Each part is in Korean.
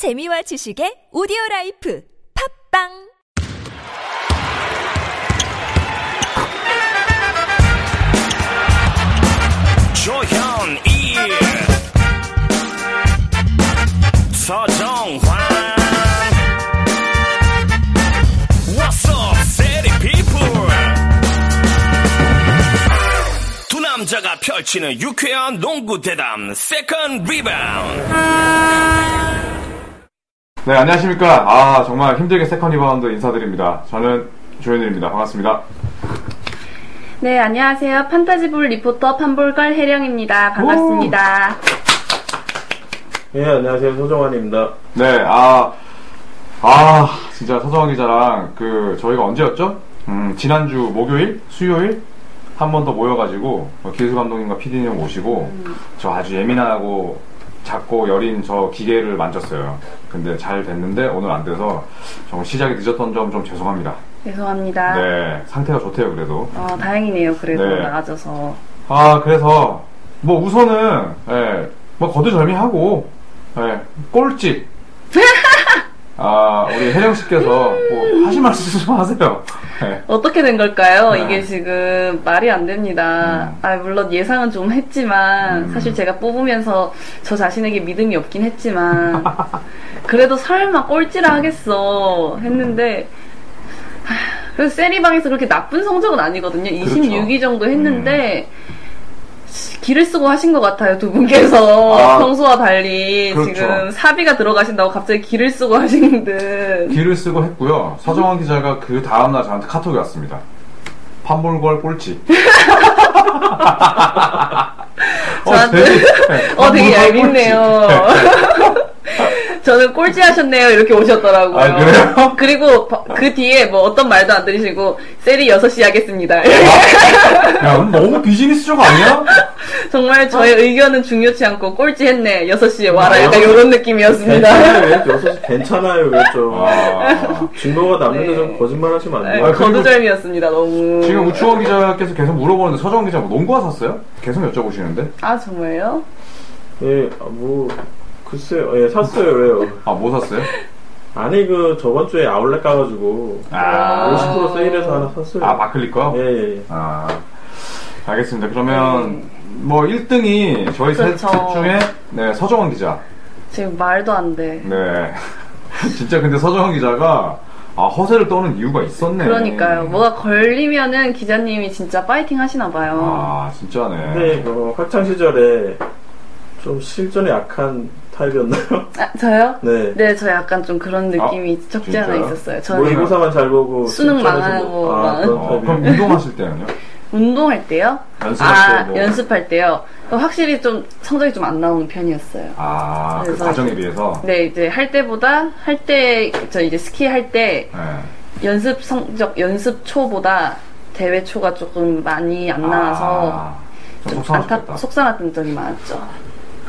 재미와 지식의 오디오 라이프. 팝빵! 조현이. What's up, city people? 두 남자가 펼치는 유쾌한 농구 대담 Second Rebound 네, 안녕하십니까. 아, 정말 힘들게 세컨 리바운드 인사드립니다. 저는 조현일입니다. 반갑습니다. 네, 안녕하세요. 판타지볼 리포터 판볼걸 혜령입니다. 반갑습니다. 예, 안녕하세요. 소정환입니다. 네, 아, 아, 진짜 서정환 기자랑 그, 저희가 언제였죠? 음, 지난주 목요일? 수요일? 한 번 더 모여가지고, 어, 기술 감독님과 PD님 모시고, 저 아주 예민하고 작고 여린 저 기계를 만졌어요. 근데 잘 됐는데 오늘 안 돼서 정말 시작이 늦었던 점 좀 죄송합니다. 죄송합니다. 네, 상태가 좋대요, 그래도. 어, 다행이네요. 그래도 네. 나아져서. 아, 그래서, 뭐, 우선은, 예, 뭐, 거두절미하고, 예, 꼴찌. 아, 우리 혜령 씨께서, 뭐, 하실 말씀 좀 하세요. 예. 어떻게 된 걸까요? 네. 이게 지금 말이 안 됩니다. 음. 아, 물론 예상은 좀 했지만, 음. 사실 제가 뽑으면서 저 자신에게 믿음이 없긴 했지만, 그래도 설마 꼴찌라 하겠어 했는데, 하, 그래서 세리방에서 그렇게 나쁜 성적은 아니거든요. 26위 정도 했는데, 기를 쓰고 하신 것 같아요, 두 분께서. 아, 평소와 달리 그렇죠. 지금 사비가 들어가신다고 갑자기 기를 쓰고 하시는 듯. 길을 쓰고 했고요. 서정환 기자가 그 다음날 저한테 카톡이 왔습니다. 판볼걸 꼴찌. 저한테- 되게, 어, 되게 얄밉네요. 저는 꼴찌 하셨네요. 이렇게 오셨더라고요. 아, 그래요? 그리고 바- 그 뒤에 뭐 어떤 말도 안 들으시고, 셀이 6시 하겠습니다. 야, 너무 비즈니스적 아니야? 정말 저의 의견은 중요치 않고, 꼴찌 했네. 6시에 와라. 아, 약간 이런 느낌이었습니다. 괜찮아요. 왜? 여섯 시 괜찮아요. 왜죠? 아, 증거가 남는데 네. 좀 거짓말 하시면 안 네, 돼요. 아, 거두절미였습니다. 너무. 지금 우추원 기자께서 계속 물어보는데 서정환 기자 뭐 농구화 샀어요? 계속 여쭤보시는데? 아, 정말요? 예, 아, 뭐, 글쎄요. 예, 샀어요. 왜요? 아, 뭐 샀어요? 아니, 그, 저번 주에 아울렛 가가지고, 아, 50% 세일해서 하나 샀어요. 아 마클리 거? 예, 예, 예. 아, 알겠습니다. 그러면 뭐 1등이 저희 셋 그렇죠. 셋 중에 네, 서정원 기자. 지금 말도 안 돼. 네. 진짜 근데 서정원 기자가 아, 허세를 떠는 이유가 있었네. 그러니까요. 뭐가 걸리면은 기자님이 진짜 파이팅 하시나 봐요. 아, 진짜네. 근데, 그, 학창 시절에 좀 실전에 약한 타입이었나요? 아, 저요? 네. 네, 저 약간 좀 그런 느낌이 아, 적지 않아 진짜요? 있었어요. 저는 모의고사만 잘 보고. 수능 망하고 뭐- 아, 막. 어. 그럼 운동하실 때는요? 운동할 때요? 연습할 아, 때 뭐. 연습할 때요? 확실히 좀 성적이 좀 안 나오는 편이었어요. 아, 그 과정에 비해서. 네, 이제 할 때보다, 할 때, 저 이제 스키 할 때, 네. 연습 성적, 연습 초보다 대회 초가 조금 많이 안 나와서, 아, 좀. 안타, 속상했던 적이 많았죠.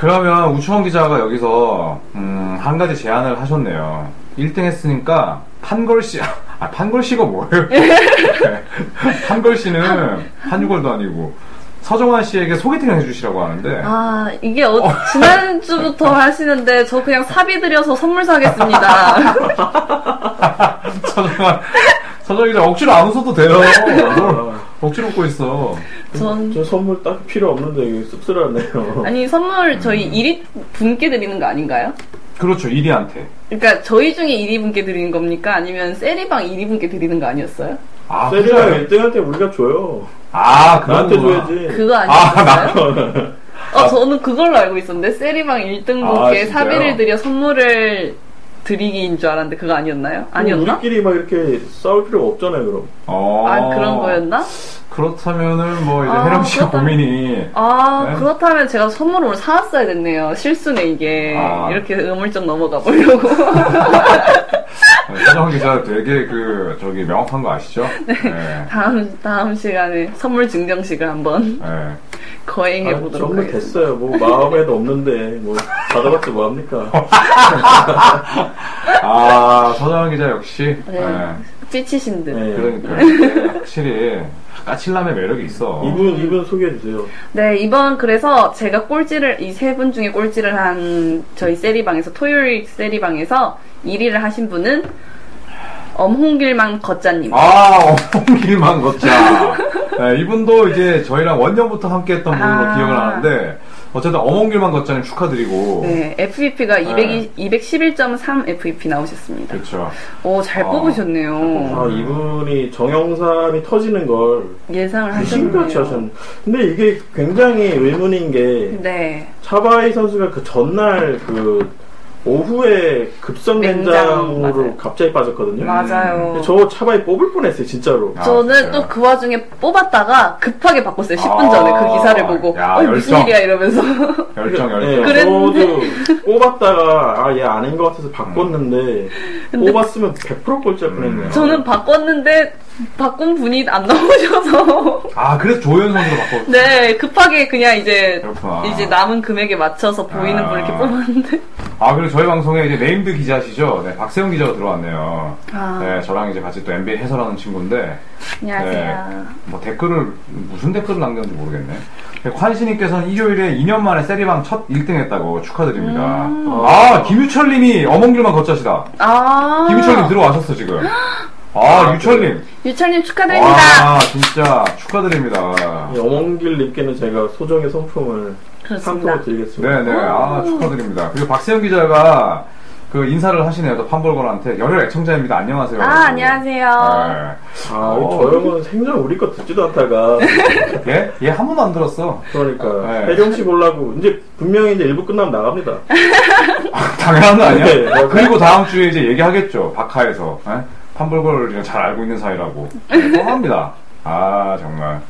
그러면 우추원 기자가 여기서 음, 한 가지 제안을 하셨네요. 1등 했으니까 판걸씨 아 판걸씨가 뭐예요? 판걸씨는 한유골도 아니고 서정환 씨에게 소개팅을 해주시라고 하는데 아, 이게 어, 지난주부터 하시는데, 저 그냥 사비 드려서 선물 사겠습니다. 서정환 서정 기자 억지로 안 웃어도 돼요. 뭘 억지로 웃고 있어. 전, 저 선물 딱 필요 없는데 이게 쑥스러웠네요. 아니, 선물 저희 1위 분께 드리는 거 아닌가요? 그렇죠 1위한테. 그러니까 저희 중에 1위 분께 드리는 겁니까? 아니면 세리방 1위 분께 드리는 거 아니었어요? 아 세리가 그래요? 1등한테 우리가 줘요. 아 나한테 그거구나. 줘야지. 그거 아, 아니었어요? 어, 저는 그걸로 알고 있었는데 세리방 1등 아, 분께 진짜요? 사비를 드려 선물을 드리기인 줄 알았는데 그거 아니었나요? 아니었나? 우리끼리 막 이렇게 싸울 필요가 없잖아요, 그럼. 어, 아 그런 거였나? 그렇다면은 뭐 이제 아, 혜령 씨가 그렇다. 고민이 아 네? 그렇다면 제가 선물을 오늘 사왔어야 됐네요. 실수네 이게 아. 이렇게 의물적 넘어가 보려고. 서정 기자 되게 그 저기 명확한 거 아시죠? 네. 다음 다음 시간에 선물 증정식을 한번 네. 거행해 아, 보도록 정말 하겠습니다. 됐어요. 뭐 마음에도 없는데 뭐 받아봤자 뭐 합니까? 아, 서정환 기자 역시. 네. 네. 삐치신 듯. 네. 그러니까 확실히 까칠남의 매력이 있어. 이분 이분 소개해 주세요. 네, 이번 그래서 제가 꼴찌를, 이 세 분 중에 꼴찌를 한 저희 세리방에서, 토요일 세리방에서 1위를 하신 분은 엄홍길만 걷자님. 아, 어길만 걷자. 네, 이분도 이제 저희랑 원년부터 함께 했던 분으로 아. 기억을 하는데, 어쨌든 어몽길만 걷자님 축하드리고. 네, FEP가 네. 211.3 FEP 나오셨습니다. 그렇죠. 오, 잘 아, 뽑으셨네요. 아 이분이 정영삼이 터지는 걸 예상을 하셨네요. 하셨는데 근데 이게 굉장히 의문인 게 네. 차바이 선수가 그 전날 그 오후에 급성 냉장, 냉장으로 맞아요. 갑자기 빠졌거든요. 맞아요. 근데 저 차바이 뽑을 뻔했어요 진짜로. 아, 저는? 또 그 와중에 뽑았다가 급하게 바꿨어요. 10분 아, 전에 그 기사를 보고. 야, 어, 무슨. 일이야 이러면서. 열정, 네, 열정. 그랬는데- 저도 뽑았다가 아얘 아닌 것 같아서 바꿨는데 뽑았으면 100% 꼴찌할 뻔했네요. 음. 저는 바꿨는데 바꾼 분이 안 나오셔서 아, 그래서 조현 선수로 바꿨 네 급하게 그냥 이제 그렇구나. 이제 남은 금액에 맞춰서 보이는 아. 분 이렇게 뽑았는데 아, 그리고 저희 방송에 이제 named 기자시죠? 네, 박세운 기자가 들어왔네요. 아. 네, 저랑 이제 같이 또 NBA 해설하는 친구인데, 안녕하세요. 뭐 댓글을, 무슨 댓글을 남겼는지 모르겠네. 환시님께서는 일요일에 2년 만에 세리방 첫 1등 했다고 축하드립니다. 음. 아, 김유철님이 어몽길만 걷자시다. 아 김유철님 들어와셨어, 지금. 아, 유철님. 유철님 축하드립니다. 와, 진짜 축하드립니다. 이 어몽길님께는 제가 소정의 성품을 그렇습니다. 상품을 드리겠습니다. 네네, 아, 축하드립니다. 그리고 박세영 기자가 그 인사를 하시네요. 또 판벌건한테. 열혈 애청자입니다. 안녕하세요. 아 안녕하세요. 네. 아, 어. 저 형은 생전 우리 거 듣지도 않다가 얘? 얘한 번도 안 들었어. 그러니까 네. 혜경 씨 보려고 이제 분명히 이제 일부 끝나면 나갑니다. 당연한 거 아니야? 네, 맞아요. 그리고 다음 주에 이제 얘기하겠죠. 박하에서. 에? 판벌거를 잘 알고 있는 사이라고. 네, 뻔합니다. 아, 정말.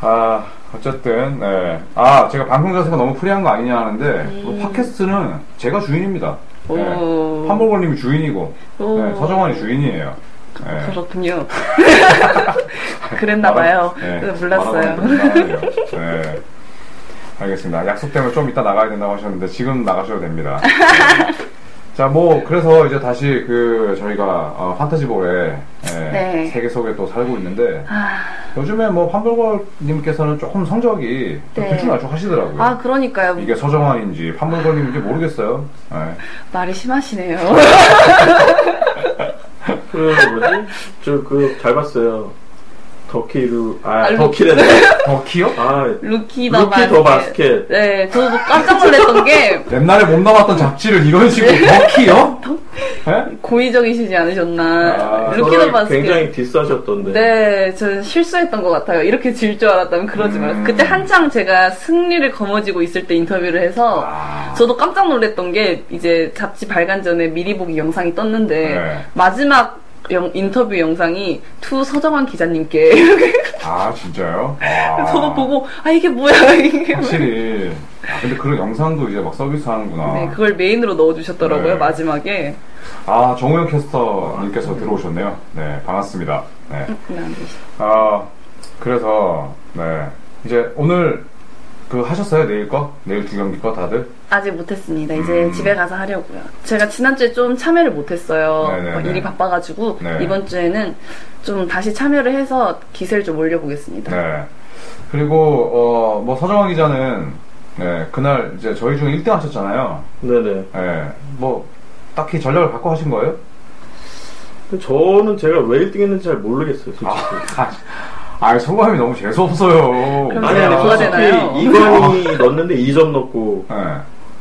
아, 어쨌든, 네. 아, 제가 방송 자세가 너무 프리한 거 아니냐 하는데, 뭐 팟캐스트는 제가 주인입니다. 네. 오. 판벌거님이 주인이고, 오. 네, 서정환이 주인이에요. 네. 그렇군요. 그랬나봐요. 네, 그래서 몰랐어요. 네. 알겠습니다. 약속 때문에 좀 이따 나가야 된다고 하셨는데 지금 나가셔도 됩니다. 네. 자, 뭐 그래서 이제 다시 그 저희가 어, 판타지볼에 예, 네. 세계 속에 또 살고 있는데 아, 요즘에 뭐 판벌걸님께서는 조금 성적이 좀 네. 들쭉날쭉 하시더라고요. 아 그러니까요. 이게 서정환인지 판벌걸님인지 모르겠어요. 예. 말이 심하시네요. 그 뭐지? 저 그 잘 봤어요. 더키루 아, 아, 루- 더키래. 더키요? 아 루키 더 루키 바스켓. 더 바스켓. 네, 저도 깜짝 놀랐던 게 옛날에 못 남았던 잡지를 이런 식으로 더키요? 예? 고의적이시지 않으셨나. 아, 루키 더 바스켓. 굉장히 디스하셨던데. 네, 저 실수했던 것 같아요. 이렇게 질 줄 알았다면 그러지 음. 말아요. 그때 한창 제가 승리를 거머쥐고 있을 때 인터뷰를 해서 아. 저도 깜짝 놀랐던 게 이제 잡지 발간 전에 미리 보기 영상이 떴는데 네. 마지막 영- 인터뷰 영상이 to 서정환 기자님께 아 진짜요? 아. 저도 보고 아 이게 뭐야 이게. 확실히. 아, 근데 그런 영상도 이제 막 서비스 하는구나. 네, 그걸 메인으로 넣어주셨더라고요 네. 마지막에. 아, 정우영 캐스터님께서 들어오셨네요. 네, 반갑습니다. 네. 네, 안 되시- 아, 그래서, 네. 이제 오늘 그 하셨어요? 내일 거? 내일 두 경기 거 다들? 아직 못했습니다. 이제 음. 집에 가서 하려고요. 제가 지난주에 좀 참여를 못했어요. 네네네. 뭐 일이 바빠가지고 네. 이번 주에는 좀 다시 참여를 해서 기세를 좀 올려보겠습니다. 네. 그리고, 어, 뭐 서정환 기자는, 네, 그날 이제 저희 중에 1등 하셨잖아요. 네네. 네. 뭐, 딱히 전략을 바꿔 하신 거예요? 저는 제가 왜 1등 했는지 잘 모르겠어요, 솔직히. 아, 아, 소감이 너무 재수없어요. 아니, 아니, 솔직히? 이관희 넣었는데 2점 넣고, 네.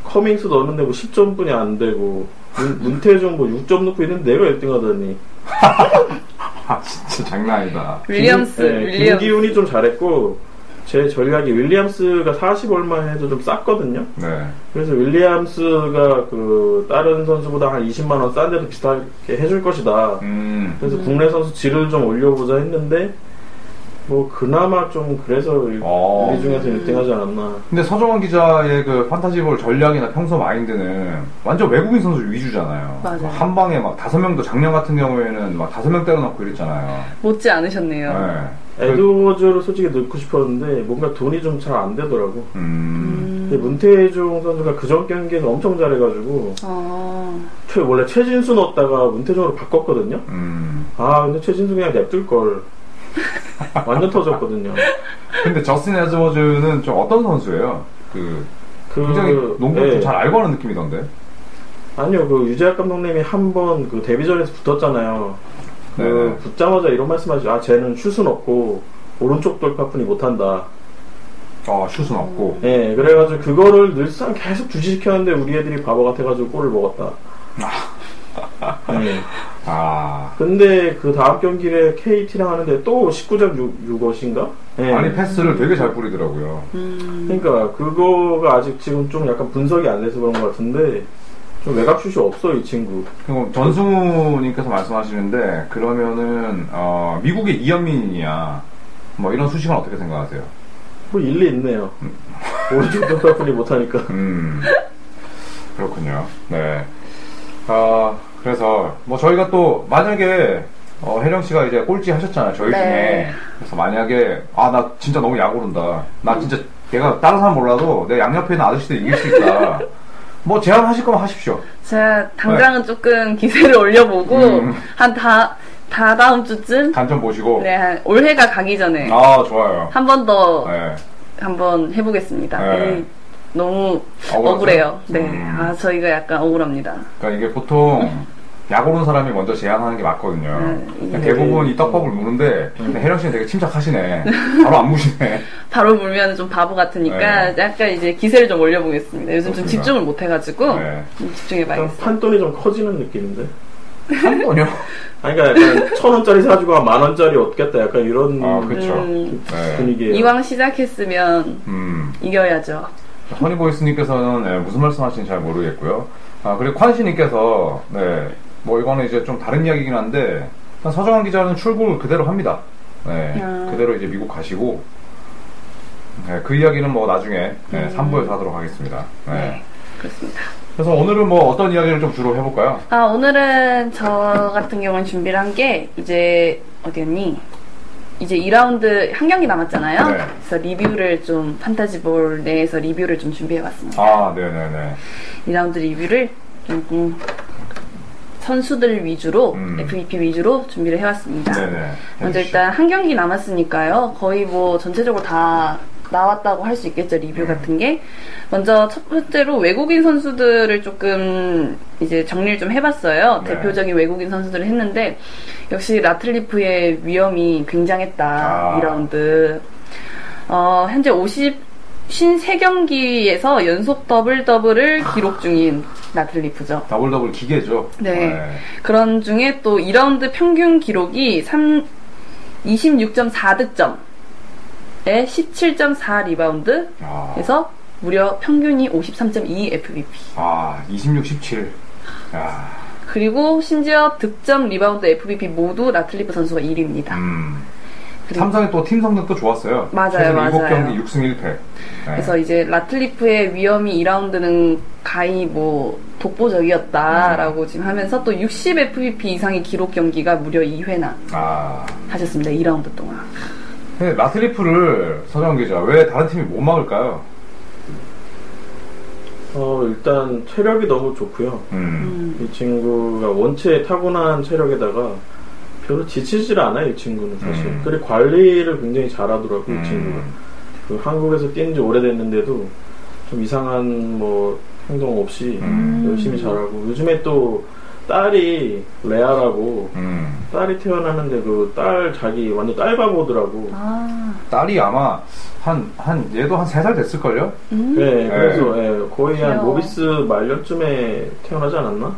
커밍스 넣었는데 뭐 10점 뿐이 안 되고, 문, 문태종 뭐 6점 넣고 있는데 내가 1등 하다니. 아, 진짜 장난 아니다. 윌리엄스, 김- 네, 윌리엄스. 김기훈이 좀 잘했고, 제 전략이 윌리엄스가 40 얼마 해도 좀 쌌거든요. 네. 그래서 윌리엄스가 그 다른 선수보다 한 20만 원 싼 데도 비슷하게 해줄 것이다. 음. 그래서 국내 선수 질을 좀 올려보자 했는데 뭐 그나마 좀 그래서 어. 우리 중에서 1등하지 않았나. 근데 서정환 기자의 그 판타지볼 전략이나 평소 마인드는 완전 외국인 선수 위주잖아요. 맞아요. 한 방에 막 다섯 명도 작년 같은 경우에는 막 다섯 명 때려놓고 이랬잖아요. 못지 않으셨네요. 네. 에드워즈를 솔직히 넣고 싶었는데 뭔가 돈이 좀 잘 안 되더라고. 음. 근데 문태종 선수가 그전 경기에서 엄청 잘해가지고 어, 최- 원래 최진수 넣었다가 문태종으로 바꿨거든요. 음. 아 근데 최진수 그냥 냅둘 걸. 완전 터졌거든요. 근데 저스틴 에즈워즈는 좀 어떤 선수예요? 그 그 굉장히 농구를 네. 좀잘 알고 하는 느낌이던데. 아니요, 그 유재학 감독님이 한 번 그 데뷔전에서 붙었잖아요. 그 네네. 붙자마자 이런 말씀하시죠. 아, 쟤는 슛은 없고 오른쪽 돌파뿐이 못한다. 어 슛은 없고. 예, 그래가지고 그거를 늘상 계속 주시시켰는데 우리 애들이 바보 같아가지고 골을 먹었다. 예. 아 근데 그 다음 경기에 KT랑 하는데 또 19점 6, 6어신가? 예. 아니 패스를 되게 잘 뿌리더라고요. 음, 그러니까 그거가 아직 지금 좀 약간 분석이 안 돼서 그런 것 같은데 좀 외곽슛이 없어 이 친구. 그리고 전승우님께서 말씀하시는데 그러면은 어, 미국의 이현민이냐 뭐 이런 수식은 어떻게 생각하세요? 뭐 일리 있네요. 오른쪽 돌파뿐이 못하니까. 음 그렇군요. 네. 아 그래서 뭐 저희가 또 만약에 어, 혜령 씨가 이제 꼴찌 하셨잖아요 저희 네. 중에 그래서 만약에 아 나 진짜 너무 약 오른다 나 진짜 내가 다른 사람 몰라도 내 양옆에 있는 아저씨들 이길 수 있다 뭐 제안하실 거면 하십시오 제가 당장은 조금 기세를 올려보고 네. 음. 한 다 다 다음 주쯤 단점 보시고 네, 한 올해가 가기 전에 아 좋아요 한 번 더 네. 한번 해보겠습니다. 네. 이, 너무 억울하죠? 억울해요. 네, 음. 아 저희가 약간 억울합니다. 그러니까 이게 보통 약 오른 사람이 먼저 제안하는 게 맞거든요. 네, 그러니까 이게- 대부분 이 떡밥을 무는데 근데 혜령 씨는 되게 침착하시네. 바로 안 무시네. 바로 물면 좀 바보 같으니까 네. 약간 이제 기세를 좀 올려보겠습니다. 요즘 좀 그렇습니다. 집중을 못 해가지고 네. 좀 집중해봐야겠어요. 판돈이 좀 커지는 느낌인데. 한 번요? 아니, 그러니까 약간 천 원짜리 사주고 한만 원짜리 얻겠다. 약간 이런 아 그렇죠. 음, 네. 분위기예요. 이왕 시작했으면 음. 이겨야죠. 허니보이스님께서는 네, 무슨 말씀하시는지 잘 모르겠고요. 아 그리고 콴씨님께서 네, 뭐 이거는 이제 좀 다른 이야기긴 한데 일단 서정환 기자는 출국을 그대로 합니다. 네, 아. 그대로 이제 미국 가시고 네, 그 이야기는 뭐 나중에 네, 음. 3부에서 하도록 하겠습니다. 네. 네, 그렇습니다. 그래서 오늘은 뭐 어떤 이야기를 좀 주로 해볼까요? 아 오늘은 저 같은 경우는 준비를 한 게 이제 어디였니? 이제 2라운드 한 경기 남았잖아요. 네. 그래서 리뷰를 좀 판타지볼 내에서 리뷰를 좀 준비해봤습니다. 아, 네네네. 2라운드 리뷰를 좀 음, 선수들 위주로 음. FVP 위주로 준비를 해왔습니다. 네네. 먼저. 일단 한 경기 남았으니까요. 거의 뭐 전체적으로 다 나왔다고 할 수 있겠죠 네. 리뷰 같은 게. 먼저 첫 번째로 외국인 선수들을 조금 이제 정리를 좀 해봤어요. 네. 대표적인 외국인 선수들을 했는데 역시 라틀리프의 위엄이 굉장했다 아. 2라운드. 어, 현재 50 53경기에서 연속 더블 더블을 기록 중인 라틀리프죠. 더블 더블 기계죠. 네. 그런 중에 또 2라운드 평균 기록이 3, 26.4득점에 17.4 리바운드, 아, 에서 무려 평균이 53.2 FVP. 아, 26, 17. 야, 그리고 심지어 득점, 리바운드, FVP 모두 라틀리프 선수가 1위입니다. 음. 그리고- 삼성의 또 팀 성적도 좋았어요. 맞아요, 최근 맞아요. 7경기 6승 1패. 네. 그래서 이제 라틀리프의 위엄이 2라운드는 가히 뭐 독보적이었다라고 지금 하면서 또 60 FVP 이상의 기록 경기가 무려 2회나 아. 하셨습니다. 2라운드 동안. 근데 라틀리프를 서정 기자 왜 다른 팀이 못 막을까요? 어, 일단 체력이 너무 좋고요. 음. 이 친구가 원체 타고난 체력에다가 별로 지치질 않아요, 이 친구는 사실. 음. 그리고 관리를 굉장히 잘하더라고요, 이 친구가. 음. 그 한국에서 뛴 지 오래됐는데도 좀 이상한 뭐 행동 없이 음. 열심히 잘하고 요즘에 또 딸이 레아라고 음. 딸이 태어나는데 그 딸 자기 완전 딸바보더라고. 아, 딸이 아마 한, 한, 얘도 한 3살 됐을걸요? 음. 네, 그래서 네. 예, 거의 한 귀여워. 모비스 말년쯤에 태어나지 않았나?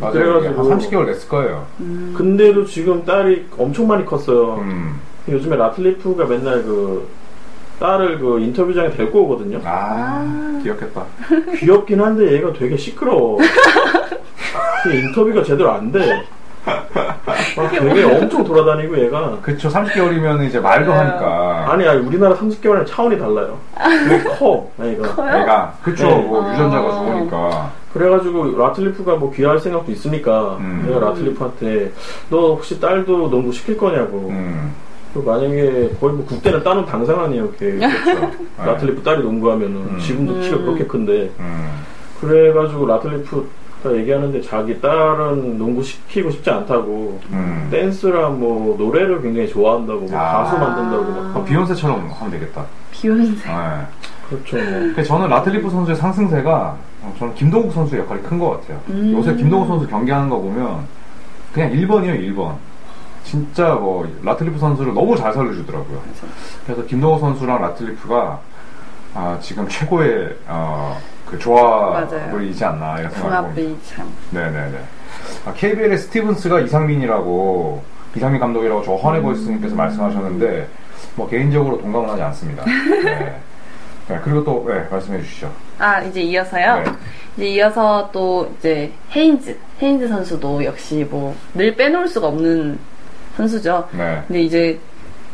맞아요. 그래가지고 한 30개월 됐을 거예요. 음. 근데도 지금 딸이 엄청 많이 컸어요. 음. 요즘에 라틀리프가 맨날 그 딸을 그 인터뷰장에 데리고 오거든요. 아, 아. 귀엽겠다. 귀엽긴 한데 얘가 되게 시끄러워. 그 인터뷰가 제대로 안 돼. 막 되게 엄청 돌아다니고 얘가. 그쵸, 30개월이면 이제 말도 네. 하니까. 아니, 아니, 우리나라 30개월이랑 차원이 달라요. 되게 커, 애가. 애가, 그쵸, 네. 뭐, 유전자가 아. 좋으니까. 그래가지고 라틀리프가 뭐 귀화할 생각도 있으니까 음. 내가 라틀리프한테 너 혹시 딸도 농구 시킬 거냐고. 음. 그 만약에 거의 뭐 국대는 따 논 당상 아니에요, 걔. 그쵸. 라틀리프 딸이 농구하면은 음. 지금도 키가 음. 그렇게 큰데 음. 그래가지고 라틀리프 얘기하는데 자기 딸은 농구 시키고 싶지 않다고 음. 댄스랑 뭐 노래를 굉장히 좋아한다고 뭐 아. 가수 만든다고 막 어, 비욘세처럼 하면 되겠다. 비욘세. 네. 그렇죠. 뭐. 저는 라틀리프 선수의 상승세가 어, 저는 김동욱 선수의 역할이 큰 것 같아요. 음. 요새 김동욱 선수 경기하는 거 보면 그냥 1번이에요, 1번. 진짜 뭐 라틀리프 선수를 너무 잘 살려주더라고요. 그래서 김동욱 선수랑 라틀리프가 아, 지금 최고의 어, 그. 조합이지 않나 이런 생각이 듭니다. 궁합이 참. 네네네. 아, KBL의 스티븐스가 이상민이라고 이상민 감독이라고 저 허네보이스님께서 말씀하셨는데 뭐 개인적으로 동감은 하지 않습니다. 네. 네, 그리고 또 네, 말씀해 주시죠. 아 이제 이어서요. 네. 이제 이어서 또 이제 헤인즈 헤인즈 선수도 역시 뭐 늘 빼놓을 수가 없는 선수죠. 네. 근데 이제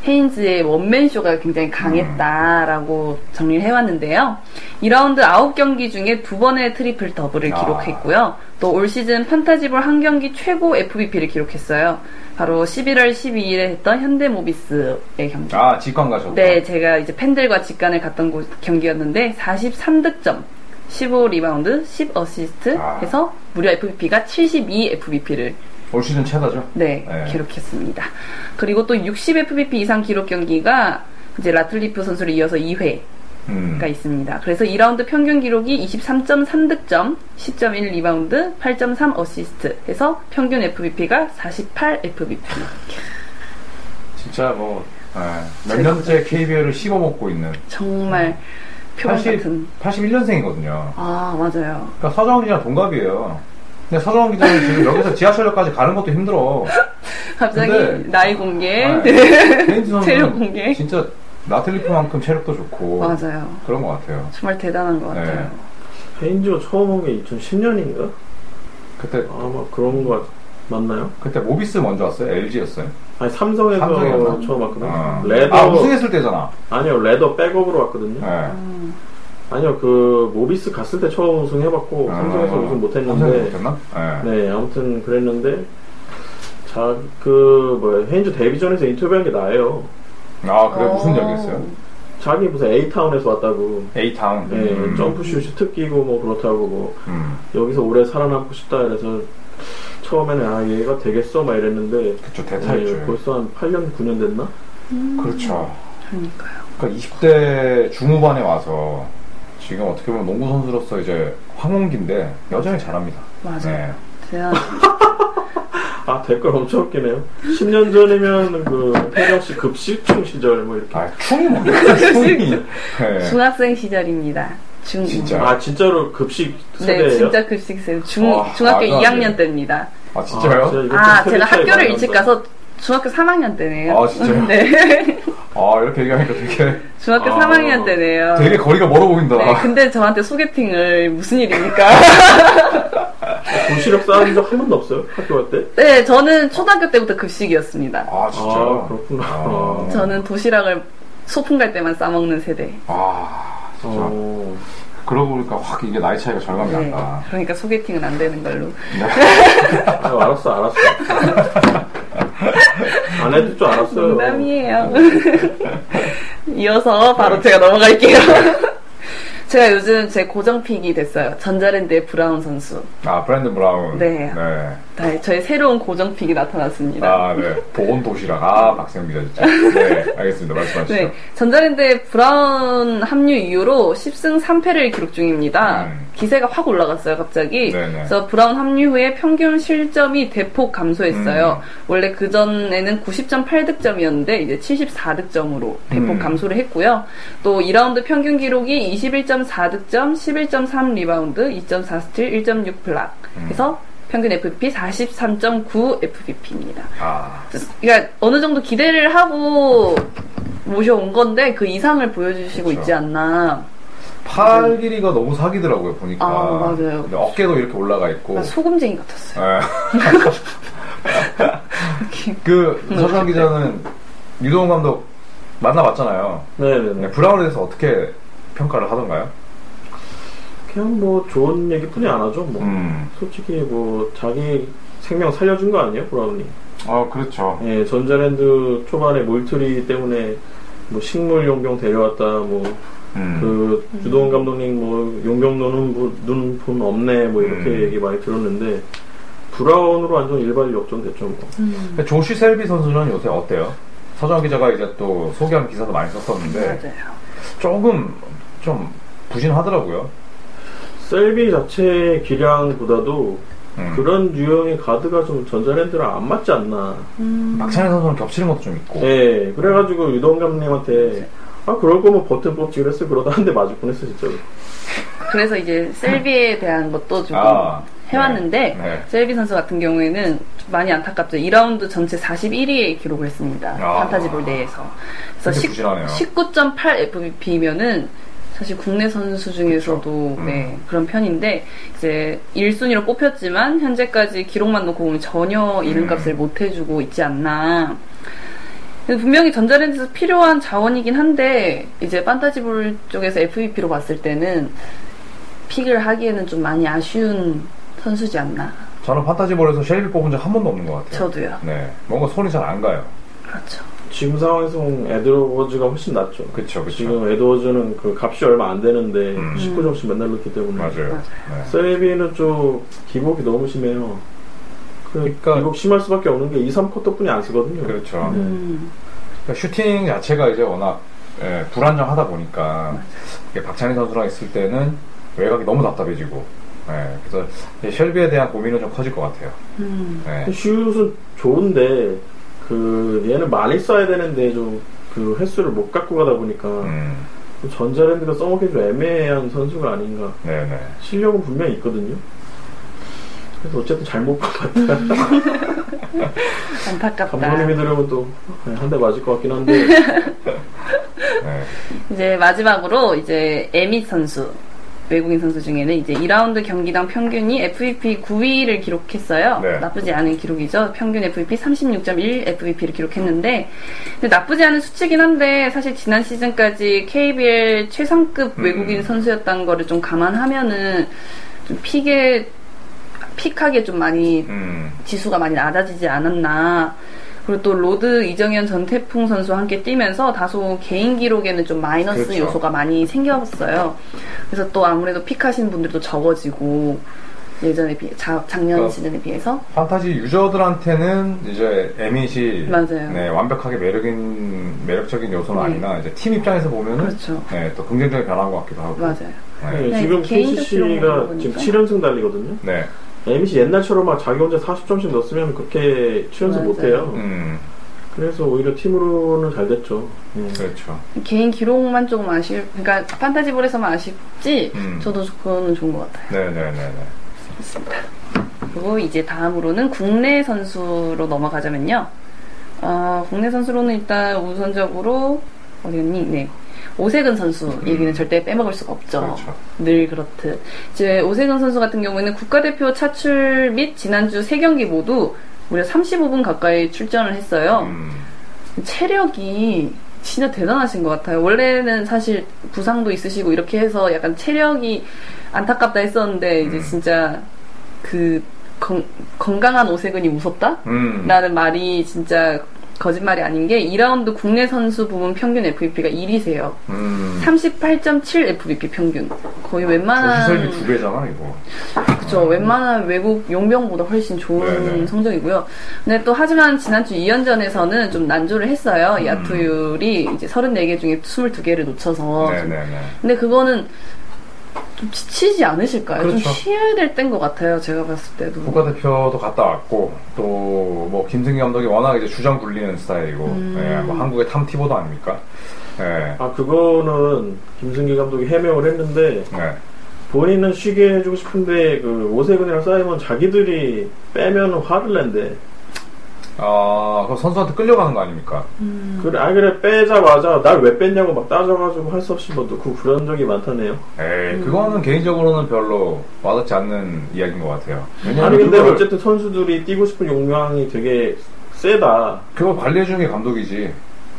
헤인즈의 원맨 쇼가 굉장히 강했다라고 정리를 해왔는데요. 2라운드 9경기 중에 두 번의 트리플 더블을 아. 기록했고요. 또 올 시즌 판타지볼 한 경기 최고 FVP를 기록했어요. 바로 11월 12일에 했던 현대모비스의 경기. 아 직관 가셨다. 네, 제가 이제 팬들과 직관을 갔던 곳 경기였는데 43득점, 15 리바운드, 10 어시스트 아. 해서 무려 FVP가 72 FVP를 올 시즌 최다죠. 네, 네. 기록했습니다. 그리고 또 60 FVP 이상 기록 경기가 이제 라틀리프 선수를 이어서 2회가 음. 있습니다. 그래서 2라운드 평균 기록이 23.3 득점, 10.1 리바운드, 8.3 어시스트 해서 평균 FVP가 48 FVP. 진짜 뭐몇 년째 KBL을 씹어먹고 있는 정말 표범 80, 같은. 81년생이거든요. 아, 맞아요. 그러니까 서정훈 기자랑 동갑이에요. 근데 서정훈 기자는 지금 여기서 지하철역까지 가는 것도 힘들어. 갑자기 근데- 나이 공개, 네. 페인트 선수는 체력 공개. 진짜 나틀리프만큼 체력도 좋고 맞아요. 그런 것 같아요. 정말 대단한 것 같아요. 네. 헤인즈가 처음 온 게 2010년인가? 그때 아마 그런 거 같- 맞나요? 그때 모비스 먼저 왔어요? LG였어요? 아니 삼성에서 삼성이었나? 처음 왔거든요. 어. 레더 아 우승했을 때잖아. 아니요 레더 백업으로 왔거든요. 네. 음, 아니요 그 모비스 갔을 때 처음 우승해봤고 삼성에서 어, 우승 삼성에서 못했는데 못했나? 네. 네 아무튼 그랬는데 자 그 뭐야 헤인즈 데뷔전에서 인터뷰한 게 나예요. 아 그래 무슨 어. 얘기했어요? 자기 무슨 A 타운에서 왔다고. A 타운. 네, 점프슛이 특기고 뭐 그렇다고 뭐 음. 여기서 오래 살아남고 싶다 이래서 처음에는 아 얘가 되겠어 막 이랬는데 그쵸 네, 대탈줄. 벌써 한 8년 9년 됐나? 그렇죠. 그러니까요. 그러니까 20대 중후반에 와서 지금 어떻게 보면 농구 선수로서 이제 황혼기인데 여전히 잘합니다. 맞아요. 네. 대단. 아 댓글 엄청 웃기네요. 10년 전이면 그 혜령 씨 급식충 시절 뭐 이렇게. 아 충이 뭡니까 충이. 네. 중학생 시절입니다. 중. 진짜? 아 진짜로 급식 네, 세대예요? 진짜 급식생. 중 와, 중학교 안 2학년 돼. 때입니다. 아 진짜요? 아, 좀 제가 세대 학교를 일찍. 가서 중학교 3학년 때네요. 아, 진짜요? 네. 아 이렇게 얘기하니까 되게 중학교 아, 3학년 때네요. 되게 거리가 멀어 보인다. 네, 근데 저한테 소개팅을 무슨 일입니까? 도시락 쌓은 적 한 번도 없어요? 학교 갈 때? 네, 저는 초등학교 때부터 급식이었습니다. 아 진짜요? 아, 그렇구나. 아, 저는 도시락을 소풍 갈 때만 싸먹는 세대. 아 진짜. 어, 그러고 보니까 확 이게 나이 차이가 절감이 네, 난다. 그러니까 소개팅은 안 되는 걸로. 아, 알았어, 알았어. 안 해줄 줄 알았어요. 농담이에요. 이어서 바로 제가 넘어갈게요. 제가 요즘 제 고정픽이 됐어요. 전자랜드의 브라운 선수. 아 브랜든 브라운. 네. 네. 네, 저의 새로운 고정픽이 나타났습니다. 아 네. 보온 도시락. 아 박세영 기자 진짜. 네. 알겠습니다. 말씀하시죠. 네, 전자랜드의 브라운 합류 이후로 10승 3패를 기록 중입니다. 음. 기세가 확 올라갔어요, 갑자기. 네네. 그래서 브라운 합류 후에 평균 실점이 대폭 감소했어요. 음. 원래 그전에는 90.8득점이었는데 이제 74득점으로 대폭 음. 감소를 했고요. 또 2라운드 평균 기록이 21.4득점, 11.3 리바운드, 2.4 스틸, 1.6 블락. 음. 그래서 평균 FVP 43.9 FVP입니다. 아 그러니까 어느 정도 기대를 하고 모셔온 건데 그 이상을 보여주시고 그쵸. 있지 않나. 팔 길이가 너무 사기더라고요 보니까. 아, 맞아요. 근데 어깨도 이렇게 올라가 있고. 아, 소금쟁이 같았어요. 네. 그 서정 기자는 유동훈 감독 만나봤잖아요. 네네네. 네, 브라운에 대해서 어떻게 평가를 하던가요? 그냥 뭐 좋은 얘기뿐이 안 하죠. 뭐 음. 솔직히 뭐 자기 생명 살려준 거 아니에요, 브라운이? 어 그렇죠. 예, 전자랜드 초반에 몰트리 때문에 뭐 식물 용병 데려왔다, 뭐 음. 그 유도훈 감독님 뭐 용병 보는 눈은 없네 뭐 이렇게 음. 얘기 많이 들었는데 브라운으로 완전 일발 역전됐죠 뭐. 근데 조시 셀비 선수는 요새 어때요? 서정 기자가 이제 또 소개한 기사도 많이 썼었는데 맞아요. 조금 좀 부진하더라고요. 셀비 자체 기량보다도 음. 그런 유형의 가드가 좀 전자랜드랑 안 맞지 않나. 박찬희 선수는 겹치는 것도 좀 있고. 예, 그래가지고 유동 감독님한테 아 그럴 거면 버튼 뽑지 그랬어 그러다 한 대 맞을 뻔했어 진짜로. 그래서 이제 셀비에 대한 것도 조금 아, 해왔는데 네, 네. 셀비 선수 같은 경우에는 좀 많이 안타깝죠. 2라운드 전체 41위의 기록을 했습니다. 아. 판타지볼 내에서. 그래서 되게 부진하네요. 19.8 FVP면은 사실 국내 선수 중에서도 음. 네, 그런 편인데 이제 1순위로 뽑혔지만 현재까지 기록만 놓고 보면 전혀 이름값을 음. 못 해주고 있지 않나. 분명히 전자랜드에서 필요한 자원이긴 한데 이제 판타지볼 쪽에서 FVP로 봤을 때는 픽을 하기에는 좀 많이 아쉬운 선수지 않나. 저는 판타지볼에서 쉘비 뽑은 적 한 번도 없는 것 같아요. 저도요. 네, 뭔가 손이 잘 안 가요. 그렇죠. 지금 상황에서 에드워즈가 훨씬 낫죠. 그쵸, 그쵸. 지금 에드워즈는 그 값이 얼마 안 되는데 음. 19점씩 맨날 넣기 때문에. 맞아요. 네. 셀비는 좀 기복이 너무 심해요. 그 그러니까- 기복 심할 수밖에 없는 게 2, 3쿼터뿐이 안 쓰거든요. 그렇죠. 음. 그러니까 슈팅 자체가 이제 워낙 예, 불안정하다 보니까 박찬희 선수랑 있을 때는 외곽이 너무 답답해지고 예, 그래서 이 쉘비에 대한 고민은 좀 커질 것 같아요. 음. 예. 슛은 좋은데 그 얘는 많이 써야 되는데 좀 그 횟수를 못 갖고 가다 보니까 음, 전자랜드가 써먹기 좀 애매한 선수가 아닌가. 네네. 실력은 분명히 있거든요. 그래서 어쨌든 잘못 같아요. 안타깝다. 감독님이 들으면 또 한 대 맞을 것 같긴 한데 네. 이제 마지막으로 이제 에밋 선수 외국인 선수 중에는 이제 2라운드 경기당 평균이 FVP 9위를 기록했어요. 네. 나쁘지 않은 기록이죠. 평균 FVP 36.1 FVP를 기록했는데 근데 나쁘지 않은 수치긴 한데 사실 지난 시즌까지 KBL 최상급 음. 외국인 선수였다는 거를 좀 감안하면은 좀 pick에 pick하기에 좀 많이 음, 지수가 많이 낮아지지 않았나. 그리고 또 로드 이정현 전태풍 선수와 함께 뛰면서 다소 개인 기록에는 좀 마이너스 그렇죠. 요소가 많이 생겼어요. 그래서 또 아무래도 픽하신 분들도 적어지고 예전에 비해 자- 작년 그러니까 시즌에 비해서 판타지 유저들한테는 이제 에밋이 맞아요. 네, 완벽하게 매력인 매력적인 요소는 네. 아니나 이제 팀 입장에서 보면은 그렇죠. 네, 또 긍정적인 변화인 것 같기도 하고. 맞아요. 네. 네, 네, 지금 KCC가 보니까. 지금 7연승 달리거든요. 네. 에밋이 옛날처럼 막 자기 혼자 40점씩 넣었으면 그렇게 7연승 맞아요. 못해요. 음, 그래서 오히려 팀으로는 잘 됐죠. 예. 그렇죠. 개인 기록만 조금 아쉬, 그러니까 판타지볼에서만 아쉽지. 음. 저도 그거는 좋은 것 같아요. 네네네네. 그리고 이제 다음으로는 국내 선수로 넘어가자면요. 어, 국내 선수로는 일단 우선적으로 어디 갔니? 네. 오세근 선수 얘기는 절대 빼먹을 수가 없죠. 음. 그렇죠. 늘 그렇듯. 이제 오세근 선수 같은 경우에는 국가대표 차출 및 지난주 3경기 모두 무려 35분 가까이 출전을 했어요. 음, 체력이 진짜 대단하신 것 같아요. 원래는 사실 부상도 있으시고 이렇게 해서 약간 체력이 안타깝다 했었는데 이제 음. 진짜 그 건, 건강한 오세근이 무섭다? 음. 라는 말이 진짜 거짓말이 아닌 게 2라운드 국내 선수 부문 평균 FVP가 1위세요. 음. 38.7 FVP 평균. 거의 웬만한 조시설비 두 배잖아 이거. 그쵸. 웬만한 외국 용병보다 훨씬 좋은 네네. 성적이고요. 근데 또 하지만 지난주 2연전에서는 좀 난조를 했어요. 음. 야투율이 이제 34개 중에 22개를 놓쳐서. 좀- 네네네. 근데 그거는 좀 지치지 않으실까요? 좀 그렇죠. 쉬어야 될 때인 것 같아요. 제가 봤을 때도. 국가대표도 갔다 왔고 또 뭐 김승기 감독이 워낙 이제 주전 굴리는 스타일이고 음. 예, 뭐 한국의 탐티보도 아닙니까? 예. 아 그거는 김승기 감독이 해명을 했는데 네. 본인은 쉬게 해주고 싶은데 그 오세근이랑 사이먼 자기들이 빼면 화를 낸대. 아, 그 선수한테 끌려가는 거 아닙니까? 음. 그래, 아 그래 빼자마자 날 왜 뺐냐고 막 따져가지고 할 수 없이 뭐 넣고 그런 적이 많다네요. 에이, 음. 그거는 개인적으로는 별로 와닿지 않는 이야기인 것 같아요. 왜냐면 아니 근데 그걸, 어쨌든 선수들이 뛰고 싶은 욕망이 되게 세다. 그걸 관리해주는 게 감독이지.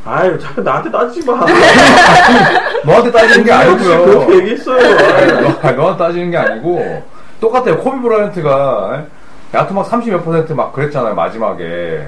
아유 자꾸 나한테 따지지 마. 너한테 따지는 게 아니고요. 그렇게 얘기했어요. 아니, 너, 아니, 너한테 따지는 게 아니고 똑같아요. 코비 브라이언트가 야투 막 30몇 퍼센트 막 그랬잖아요 마지막에.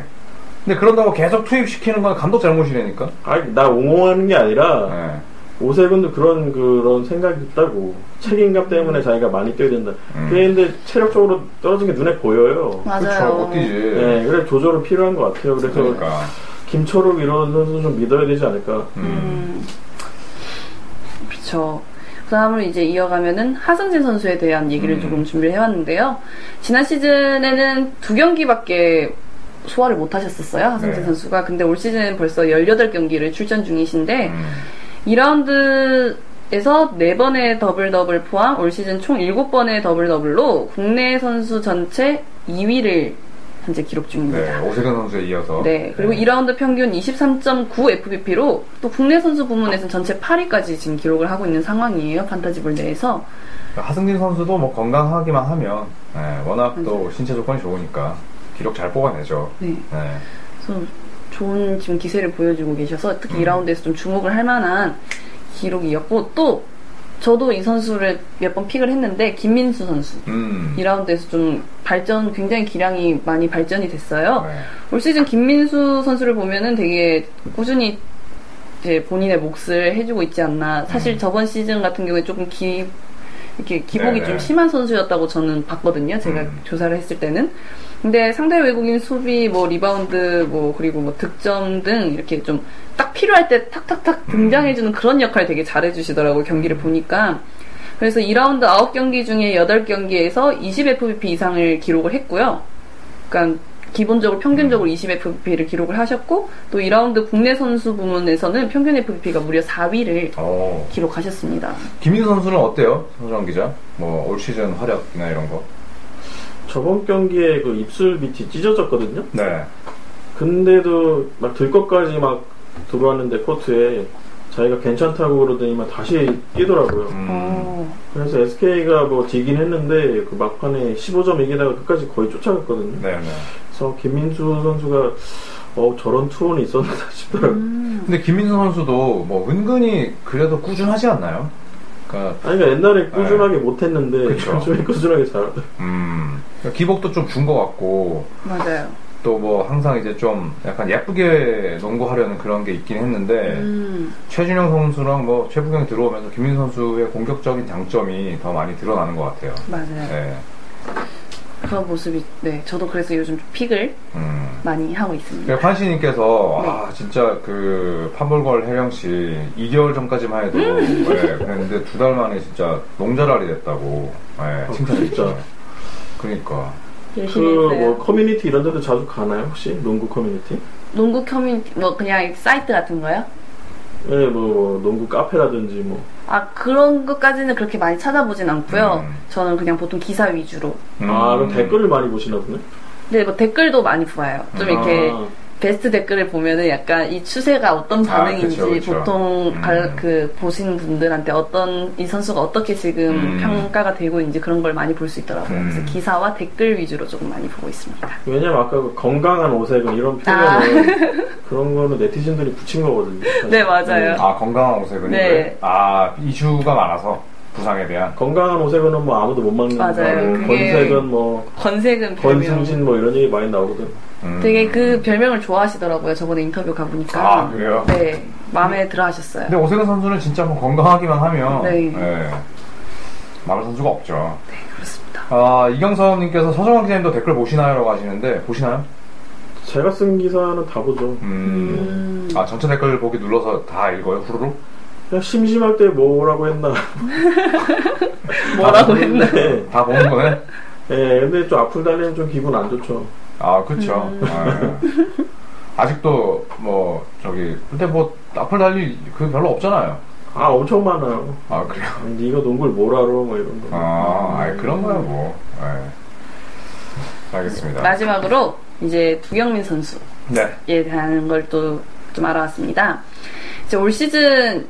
근데 그런다고 계속 투입시키는 건 감독 잘못이라니까. 아니 나 옹호하는 게 아니라 네. 오세근도 그런 그런 생각이 있다고 책임감 때문에 자기가 많이 뛰어야 된다. 음. 근데 체력적으로 떨어진 게 눈에 보여요. 그쵸, 맞아요. 못 뛰지. 네, 그래 조절은 필요한 것 같아요. 그래서 그러니까. 김초록 이런 선수 좀 믿어야 되지 않을까. 음. 음, 그렇죠. 그 다음으로 이제 이어가면은 하승진 선수에 대한 얘기를 음. 조금 준비를 해왔는데요. 지난 시즌에는 두 경기밖에 소화를 못 하셨었어요. 하승진 네. 선수가. 근데 올 시즌은 벌써 18경기를 출전 중이신데, 음. 2라운드 에서 4번의 더블 더블 포함 올 시즌 총 7번의 더블 더블로 국내 선수 전체 2위를 현재 기록 중입니다. 네, 오세근 선수에 이어서. 네, 그리고 2라운드 평균 23.9 FBP로 또 국내 선수 부문에서는 전체 8위까지 지금 기록을 하고 있는 상황이에요. 판타지볼 내에서. 하승진 선수도 뭐 건강하기만 하면, 네, 워낙 또 맞아요. 신체 조건이 좋으니까 기록 잘 뽑아내죠. 네, 네. 그래서 좋은 지금 기세를 보여주고 계셔서 특히 음. 2라운드에서 좀 주목을 할 만한 기록이었고 또 저도 이 선수를 몇 번 픽을 했는데 김민수 선수 음. 2라운드에서 좀 발전 굉장히 기량이 많이 발전이 됐어요. 네. 올 시즌 김민수 선수를 보면은 되게 꾸준히 이제 본인의 몫을 해주고 있지 않나. 사실 음. 저번 시즌 같은 경우에 조금 기, 이렇게 기복이 네네. 좀 심한 선수였다고 저는 봤거든요. 제가 음. 조사를 했을 때는. 근데 상대 외국인 수비, 뭐 리바운드, 뭐 그리고 뭐 득점 등 이렇게 좀 딱 필요할 때 탁탁탁 등장해주는 그런 역할 되게 잘해주시더라고요. 경기를 보니까. 그래서 2라운드 9경기 중에 8경기에서 20 FVP 이상을 기록을 했고요. 그러니까 기본적으로 평균적으로 20 FBP를 기록을 하셨고 또 2라운드 국내 선수 부문에서는 평균 FBP가 무려 4위를 어, 기록하셨습니다. 김민수 선수는 어때요? 서정 기자? 뭐, 올 시즌 활약이나 이런 거? 저번 경기에 그 입술 밑이 찢어졌거든요. 네. 근데도 막 들 것까지 막 들어왔는데 코트에 자기가 괜찮다고 그러더니만 다시 뛰더라고요. 음. 어, 그래서 SK가 뭐 지긴 했는데 그 막판에 15점 이기다가 끝까지 거의 쫓아갔거든요. 네네. 그래서 김민수 선수가 어 저런 투혼이 있었나 싶더라고요. 음. 근데 김민수 선수도 뭐 은근히 그래도 꾸준하지 않나요? 그러니까 아니 그러니까 옛날에 꾸준하게 못했는데 그쵸. 요즘에 꾸준하게 잘하더라고요. 음 그러니까 기복도 좀 준 것 같고 맞아요. 또 뭐 항상 이제 좀 약간 예쁘게 농구하려는 그런 게 있긴 했는데 음, 최준영 선수랑 뭐 최부경이 들어오면서 김민수 선수의 공격적인 장점이 더 많이 드러나는 것 같아요. 맞아요. 네. 그런 모습이, 네. 저도 그래서 요즘 좀 pick을 음. 많이 하고 있습니다. 그러니까 판시님께서 네. 아 진짜 그 판볼걸 혜령 씨 2개월 전까지만 해도 음. 네, 그랬는데 두 달 만에 진짜 농잘알이 됐다고 네, 칭찬해 진짜. 주죠. 그러니까 열심히 그 했어요. 뭐 커뮤니티 이런 데도 자주 가나요 혹시 농구 커뮤니티? 농구 커뮤니티, 뭐 그냥 사이트 같은 거요? 네, 뭐, 뭐 농구 카페라든지 뭐 아, 그런 것까지는 그렇게 많이 찾아보진 않고요. 음. 저는 그냥 보통 기사 위주로. 아, 그럼 음. 댓글을 많이 보시나 보네. 근데 뭐 댓글도 많이 봐요. 좀 이렇게 아, 베스트 댓글을 보면은 약간 이 추세가 어떤 아, 반응인지 그쵸, 그쵸. 보통 음. 발- 그 보시는 분들한테 어떤 이 선수가 어떻게 지금 음. 평가가 되고 있는지 그런 걸 많이 볼 수 있더라고요. 음. 그래서 기사와 댓글 위주로 조금 많이 보고 있습니다. 왜냐면 아까 그 건강한 오색은 이런 표현은 그런 거는 네티즌들이 붙인 거거든요. 사실. 아. 네, 맞아요. 아 건강한 옷색은 네. 아 이슈가 많아서 부상에 대한 건강한 오색은 뭐 아무도 못 막는 맞아요. 거고 그게- 건색은 뭐 권색은 별명. 권승신 뭐 이런 얘기 많이 나오거든. 음. 되게 그 별명을 좋아하시더라고요. 저번에 인터뷰 가보니까. 아, 그래요? 네. 마음에 들어 하셨어요. 근데 오세근 선수는 진짜 뭐 건강하기만 하면 네. 예, 막을 선수가 없죠. 그렇습니다. 아 이경섭님께서 서정환 기자님도 댓글 보시나요라고 하시는데 보시나요? 제가 쓴 기사는 다 보죠. 음. 아 전체 댓글 보기 눌러서 다 읽어요 후루룩? 그냥 심심할 때 뭐라고 했나. 뭐라고 다 했나? 다 보는 거네? 예, 근데 좀 악플 달리면 좀 기분 안 좋죠. 아 그쵸. 음. 아, 아직도 뭐 저기 근데 뭐 나쁠 달리 그 별로 없잖아요. 아, 엄청 많아요. 아 그래요? 아니, 네가 농구를 뭘 알아, 뭐 이런 거. 아, 아이, 그런 거야 뭐. 예. 알겠습니다. 마지막으로 이제 두경민 선수에 네. 대한 걸 또 좀 알아왔습니다. 이제 올 시즌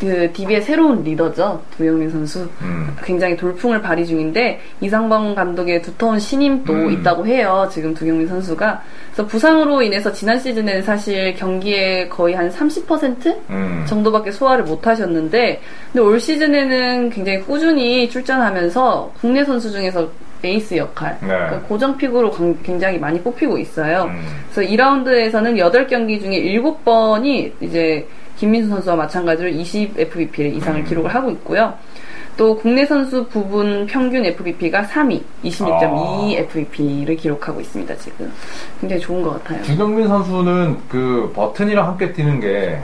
그 DB의 새로운 리더죠. 두경민 선수. 음. 굉장히 돌풍을 발휘 중인데 이상범 감독의 두터운 신임도 음. 있다고 해요. 지금 두경민 선수가. 그래서 부상으로 인해서 지난 시즌에는 사실 경기에 거의 한 30% 음. 정도밖에 소화를 못 하셨는데 근데 올 시즌에는 굉장히 꾸준히 출전하면서 국내 선수 중에서 에이스 역할 네. 그러니까 고정 픽으로 강- 굉장히 많이 뽑히고 있어요. 음. 그래서 2라운드에서는 8경기 중에 7번이 이제 김민수 선수와 마찬가지로 20 FBP 이상을 기록을 하고 있고요. 또 국내 선수 부분 평균 FBP가 3위, 26.2 아. FBP를 기록하고 있습니다. 지금 굉장히 좋은 것 같아요. 주경민 선수는 그 버튼이랑 함께 뛰는 게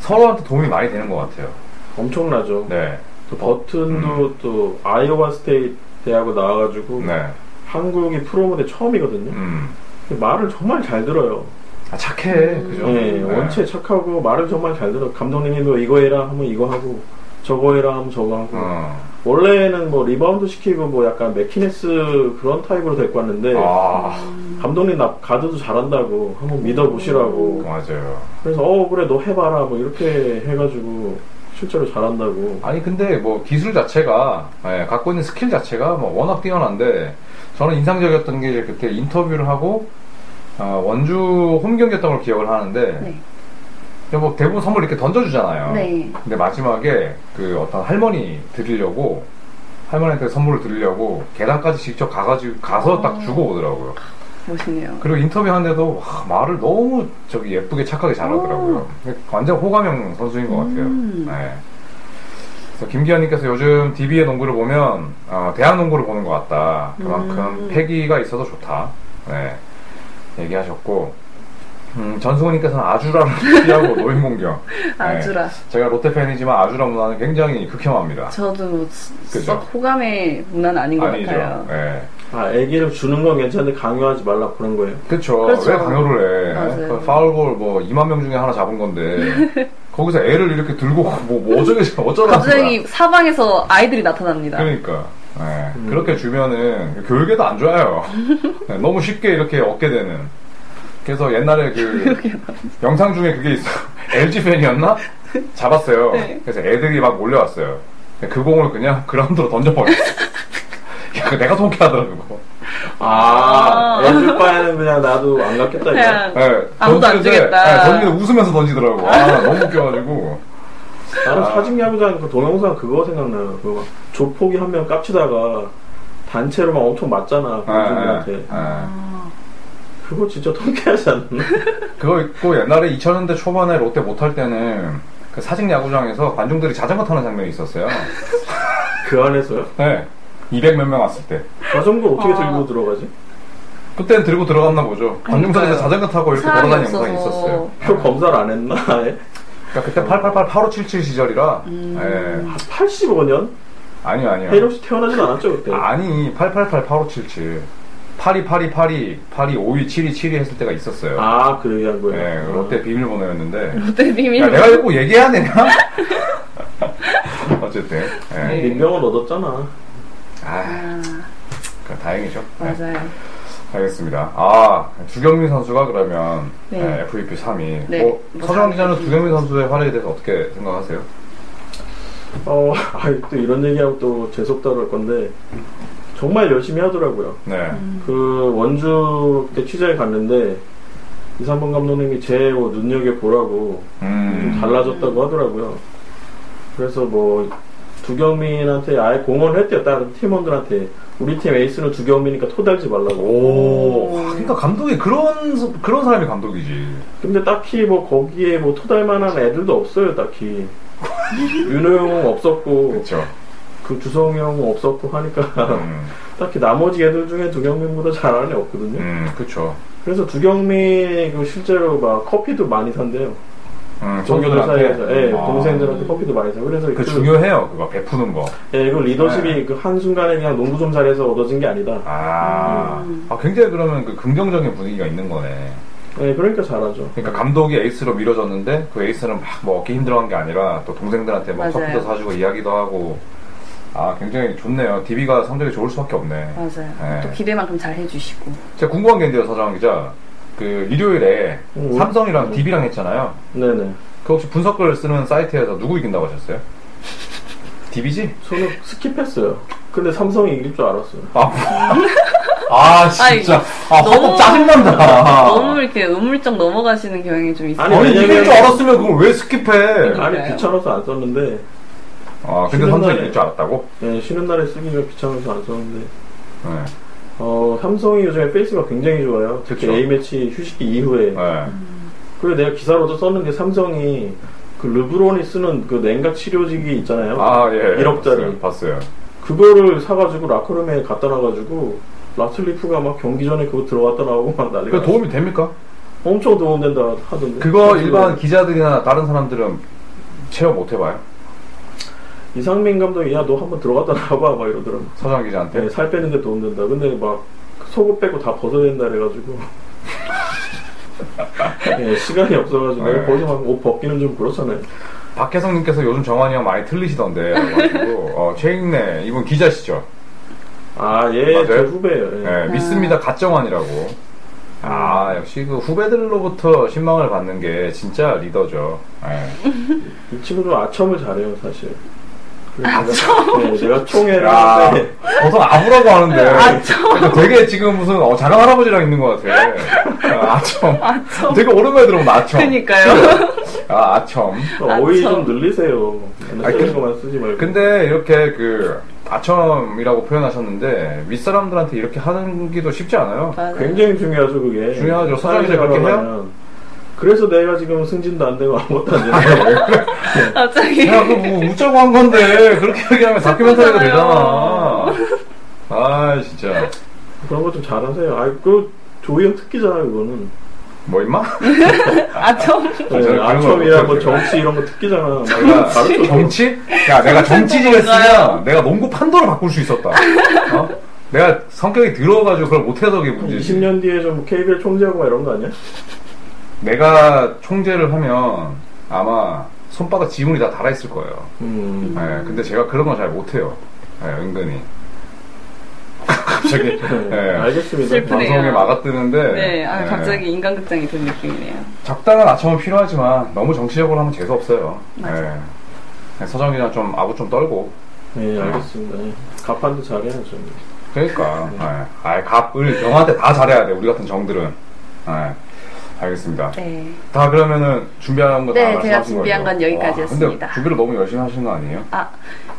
서로한테 도움이 많이 되는 것 같아요. 엄청나죠. 네. 또 버튼도 또 아이오와 스테이트 대학교 나와가지고 네. 한국이 프로 무대 처음이거든요. 음. 말을 정말 잘 들어요. 아, 착해. 그죠? 네, 원체 착하고 말을 정말 잘 들어. 감독님이 뭐 이거 해라 하면 이거 하고 저거 해라 하면 저거 하고. 어. 원래는 뭐 리바운드 시키고 뭐 약간 맥키네스 그런 타입으로 데리고 왔는데 아, 감독님 나 가드도 잘한다고 한번 믿어보시라고. 맞아요. 그래서 어 그래 너 해봐라 뭐 이렇게 해가지고 실제로 잘한다고. 아니 근데 뭐 기술 자체가 예, 갖고 있는 스킬 자체가 뭐 워낙 뛰어난데 저는 인상적이었던 게 이제 그때 인터뷰를 하고 어, 원주 홈 경기였던 걸 기억을 하는데 네. 뭐 대부분 선물 이렇게 던져주잖아요. 네. 근데 마지막에 그 어떤 할머니 드리려고 할머니한테 선물을 드리려고 계단까지 직접 가가지고 가서 딱 주고 오더라고요. 멋있네요. 그리고 인터뷰 하는데도 와, 말을 너무 저기 예쁘게 착하게 잘하더라고요. 완전 호감형 선수인 것 같아요. 음. 네. 그래서 김기현님께서 요즘 DB의 농구를 보면 어, 대학 농구를 보는 것 같다. 그만큼 음. 패기가 있어서 좋다. 네. 얘기하셨고 음, 전승호님께서는 아주라를 피하고 노인 공격. 네. 아주라. 제가 롯데 팬이지만 아주라 문화는 굉장히 극혐합니다. 저도 뭐 그죠? 썩 호감의 문화는 아닌 것 아니죠. 같아요. 네. 아 애기를 주는 건 괜찮은데 강요하지 말라 그런 거예요. 그쵸. 그렇죠. 왜 강요를 해? 맞아요. 그 파울볼 뭐 2만 명 중에 하나 잡은 건데 거기서 애를 이렇게 들고 뭐, 뭐 어쩌라는 갑자기 거야. 사방에서 아이들이 나타납니다. 그러니까 네, 음. 그렇게 주면은 교육에도 안 좋아요. 네, 너무 쉽게 이렇게 얻게 되는. 그래서 옛날에 그 영상 중에 그게 있어. LG 팬이었나? 잡았어요. 네. 그래서 애들이 막 몰려왔어요. 그 공을 그냥 그라운드로 던져버렸어. 야, 그거 내가 통쾌하더라고. 아, 애들 바에는 그냥 나도 안 갔겠다 이거. 그냥 네, 아무도 안 던지는데, 주겠다. 네, 던지는데 웃으면서 던지더라고. 아, 너무 웃겨가지고. 나는 아. 사직 야구장 그 동영상 그거 생각나요. 그거 막 조폭이 한 명 깝치다가 단체로 막 엄청 맞잖아. 네, 공중들한테. 네, 네. 그거 진짜 통쾌하지 않나? 그거 있고 옛날에 2000년대 초반에 롯데 못할 때는 그 사직 야구장에서 관중들이 자전거 타는 장면이 있었어요. 그 안에서요? 네. 200 몇 명 왔을 때. 자전거 어떻게 아. 들고 들어가지? 그때는 들고 들어갔나 보죠. 관중석에서. 자전거 타고 이렇게 돌아다니는 영상이. 있었어요. 표 검사를 안 했나? 그러니까 그때 888, 8577 시절이라. 음. 예. 85년? 아니요, 아니요. 헤이혹시 태어나진 않았죠 그때? 아니, 888, 8577. 8282, 82, 82, 52, 72, 72 했을 때가 있었어요. 아, 그 얘기한 거예요? 네, 롯데 비밀번호였는데. 롯데 비밀. 야, 내가 이거 꼭 얘기해야 되냐? 어쨌든. 예. 네. 민병은 얻었잖아. 아, 아, 그 다행이죠. 네. 맞아요. 알겠습니다. 아, 주경민 선수가 그러면 네. 네, MVP 3위. 네. 뭐, 뭐 서정. 기자는 주경민 선수의 활약에 대해서 어떻게 생각하세요? 어, 아이, 또 이런 얘기하고 또 재수없다 그럴 건데, 정말 열심히 하더라고요. 네. 음. 그 원주 때 취재에 갔는데, 이상범 감독님이 제 뭐 눈여겨보라고 좀 음. 달라졌다고 하더라고요. 그래서 뭐, 두경민한테 아예 공헌을 했대요. 다른 팀원들한테. 우리 팀 에이스는 두경민이니까 토달지 말라고. 오, 와, 그러니까 감독이 그런, 서- 그런 사람이 감독이지. 근데 딱히 뭐 거기에 뭐 토달 만한 애들도 없어요, 딱히. 윤호 형은 없었고, 그쵸. 그 주성이 형은 없었고 하니까. 음, 딱히 나머지 애들 중에 두경민보다 잘하는 애 없거든요. 음, 그쵸. 그래서 두경민이 그 실제로 막 커피도 많이 산대요. 음, 동료들 동료들한테. 사이에서, 예, 아. 동생들한테 커피도 많이 사. 그래서 그 중요해요, 그거, 베푸는 거. 예, 그 리더십이 네. 그 한 순간에 그냥 농구 좀 잘해서 얻어진 게 아니다. 아, 음. 아, 굉장히 그러면 그 긍정적인 분위기가 있는 거네. 예, 그러니까 잘하죠. 그러니까 감독이 에이스로 밀어줬는데 그 에이스는 막 뭐 얻기 힘들어한 게 아니라 또 동생들한테 뭐 맞아요. 커피도 사주고 이야기도 하고 아 굉장히 좋네요. DB가 성적이 좋을 수밖에 없네. 맞아요. 네. 또 기대만큼 잘 해주시고. 제가 궁금한 게 있는데요, 서장 기자. 그 일요일에 음. 삼성이랑 음. DB랑 했잖아요. 네네. 그 혹시 분석글 쓰는 사이트에서 누구 이긴다고 하셨어요? DB지? 저는 스킵했어요. 근데 삼성이 이길 줄 알았어요. 아, 아 진짜. 아, 너무- 짜증난다. 너무 이렇게 어물쩍 넘어가시는 경향이 좀 있어요. 아니, 아니, 이길 왜냐면- 줄 알았으면 그걸 왜 스킵해? 아니. 귀찮아서 안 썼는데, 아, 근데 삼성이 이길 줄 알았다고? 예, 쉬는 날에 쓰기가 귀찮아서 안 썼는데, 네. 어, 삼성이 요즘에 페이스가 굉장히 좋아요. 특히 그쵸. A매치 휴식기 이후에. 네. 그리고 내가 기사로도 썼는데 삼성이 그 르브론이 쓰는 그 냉각 치료기기 있잖아요. 아, 예. 1억짜리. 봤어요. 봤어요. 그거를 사가지고 라커룸에 갖다 놔가지고 라틀리프가 막 경기 전에 그거 들어갔다 나오고 막 난리가 그 도움이 됩니까? 엄청 도움된다 하던데 그거 일반 기자들이나 다른 사람들은 체험 못 해봐요? 이상민 감독이 야 너 한번 들어갔다 나와봐 막 이러더라고 서장 기자한테. 네, 살 빼는데 도움된다 근데 막 속옷 빼고 다 벗어야 된다 그래가지고 네, 시간이 없어가지고 네. 거기서 막옷 벗기는 좀 그렇잖아요 박혜성님께서 요즘 정환이 형 많이 틀리시던데. 그래가지고, 어, 최익래, 이분 기자시죠? 아예? 제 후배예요 예. 네, 믿습니다. 갓정환이라고. 아, 역시 그 후배들로부터 신망을 받는 게 진짜 리더죠. 네. 이 친구도 아첨을 잘해요 사실? 네, 내가 총회를 야, 하는데 보통 아부라고 하는데. 근데 되게 지금 무슨 어, 자랑 할아버지랑 있는 것 같아. 아, 아첨. 아첨. 되게 오랜만에 들어본 아첨. 그니까요. 아, 아첨. 어휘 아첨. 좀 늘리세요 아니, 쓰는 그- 것만 쓰지 말고 근데 이렇게 그 아첨이라고 표현하셨는데 윗사람들한테 이렇게 하는 게도 쉽지 않아요. 맞아요. 굉장히 중요하죠 그게 중요하죠. 서장이자 그렇게 해요? 그래서 내가 지금 승진도 안 되고 아무것도 안 되는 갑자기. 야, 그거 뭐 웃자고 한 건데 그렇게 얘기하면 다큐멘터리가 되잖아. 아, 진짜. 그런 거 좀 잘하세요 아 그 조이 형 특기잖아요 그거는 뭐 임마? 아첨. 네, 걸 아첨이야 뭐. 정치 이런 거 특기잖아 내가 가르쳐 정치? 야, 내가 정치질 했으면 내가 농구 판도를 바꿀 수 있었다. 어? 내가 성격이 더러워가지고 그걸 못해서 그게 문제지. 20년 뒤에 좀 KBL 총재하고 막 이런 거 아니야? 내가 총재를 하면 아마 손바닥 지문이 다 달아있을 거예요. 음. 예, 근데 제가 그런 거잘 못해요. 예, 은근히. 갑자기 네, 예, 알겠습니다. 슬프네요. 방송에 막아뜨는데 네, 아, 예, 갑자기 인간극장이 된 느낌이네요. 적당한 아첨은 필요하지만 너무 정치적으로 하면 재수 없어요. 맞아요. 예. 서정 기자 좀 아부 좀 떨고. 네, 알겠습니다. 네. 가판도 잘해야죠. 그러니까. 예. 아이 갑을 경한테 다 잘해야 돼. 우리 같은 정들은. 예. 알겠습니다. 네. 다 그러면은 준비한 거다 네, 제가 말씀하신 준비한 거죠? 건 여기까지였습니다. 와, 근데 준비를 너무 열심히 하신 거 아니에요? 아,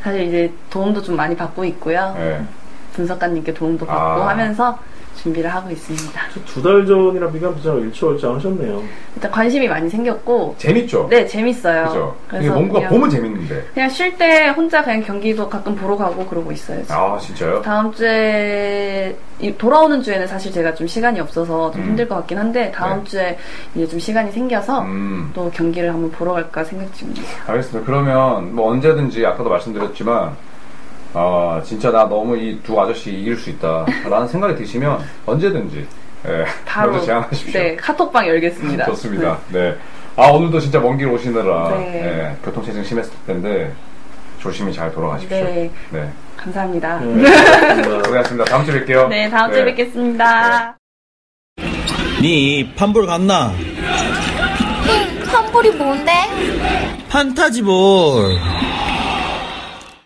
사실 이제 도움도 좀 많이 받고 있고요. 예. 분석가님께 도움도 받고 아. 하면서 준비를 하고 있습니다. 두 달 전이랑 비교하면 진짜 일치월장 하셨네요. 일단 관심이 많이 생겼고, 재밌죠? 네, 재밌어요. 그죠? 이게 농구가 그냥, 보면 재밌는데. 그냥 쉴 때 혼자 그냥 경기도 가끔 보러 가고 그러고 있어요. 지금. 아, 진짜요? 다음 주에 이- 돌아오는 주에는 사실 제가 좀 시간이 없어서 좀 음. 힘들 것 같긴 한데 다음 네. 주에 이제 좀 시간이 생겨서 음. 또 경기를 한번 보러 갈까 생각 중이에요. 알겠습니다. 그러면 뭐 언제든지 아까도 말씀드렸지만 아 진짜 나 너무 이 두 아저씨 이길 수 있다라는 생각이 드시면 언제든지 예, 바로 먼저 제안하십시오. 네 카톡방 열겠습니다. 좋습니다. 네. 아 오늘도 진짜 먼 길 오시느라 네. 예, 교통체증 심했을 텐데 조심히 잘 돌아가십시오. 네. 네. 감사합니다. 네. 고생하셨습니다. 다음 주에 뵐게요. 네, 다음 주에 네. 뵙겠습니다. 니 판볼 갔나? 환불이 뭔데? 판타지볼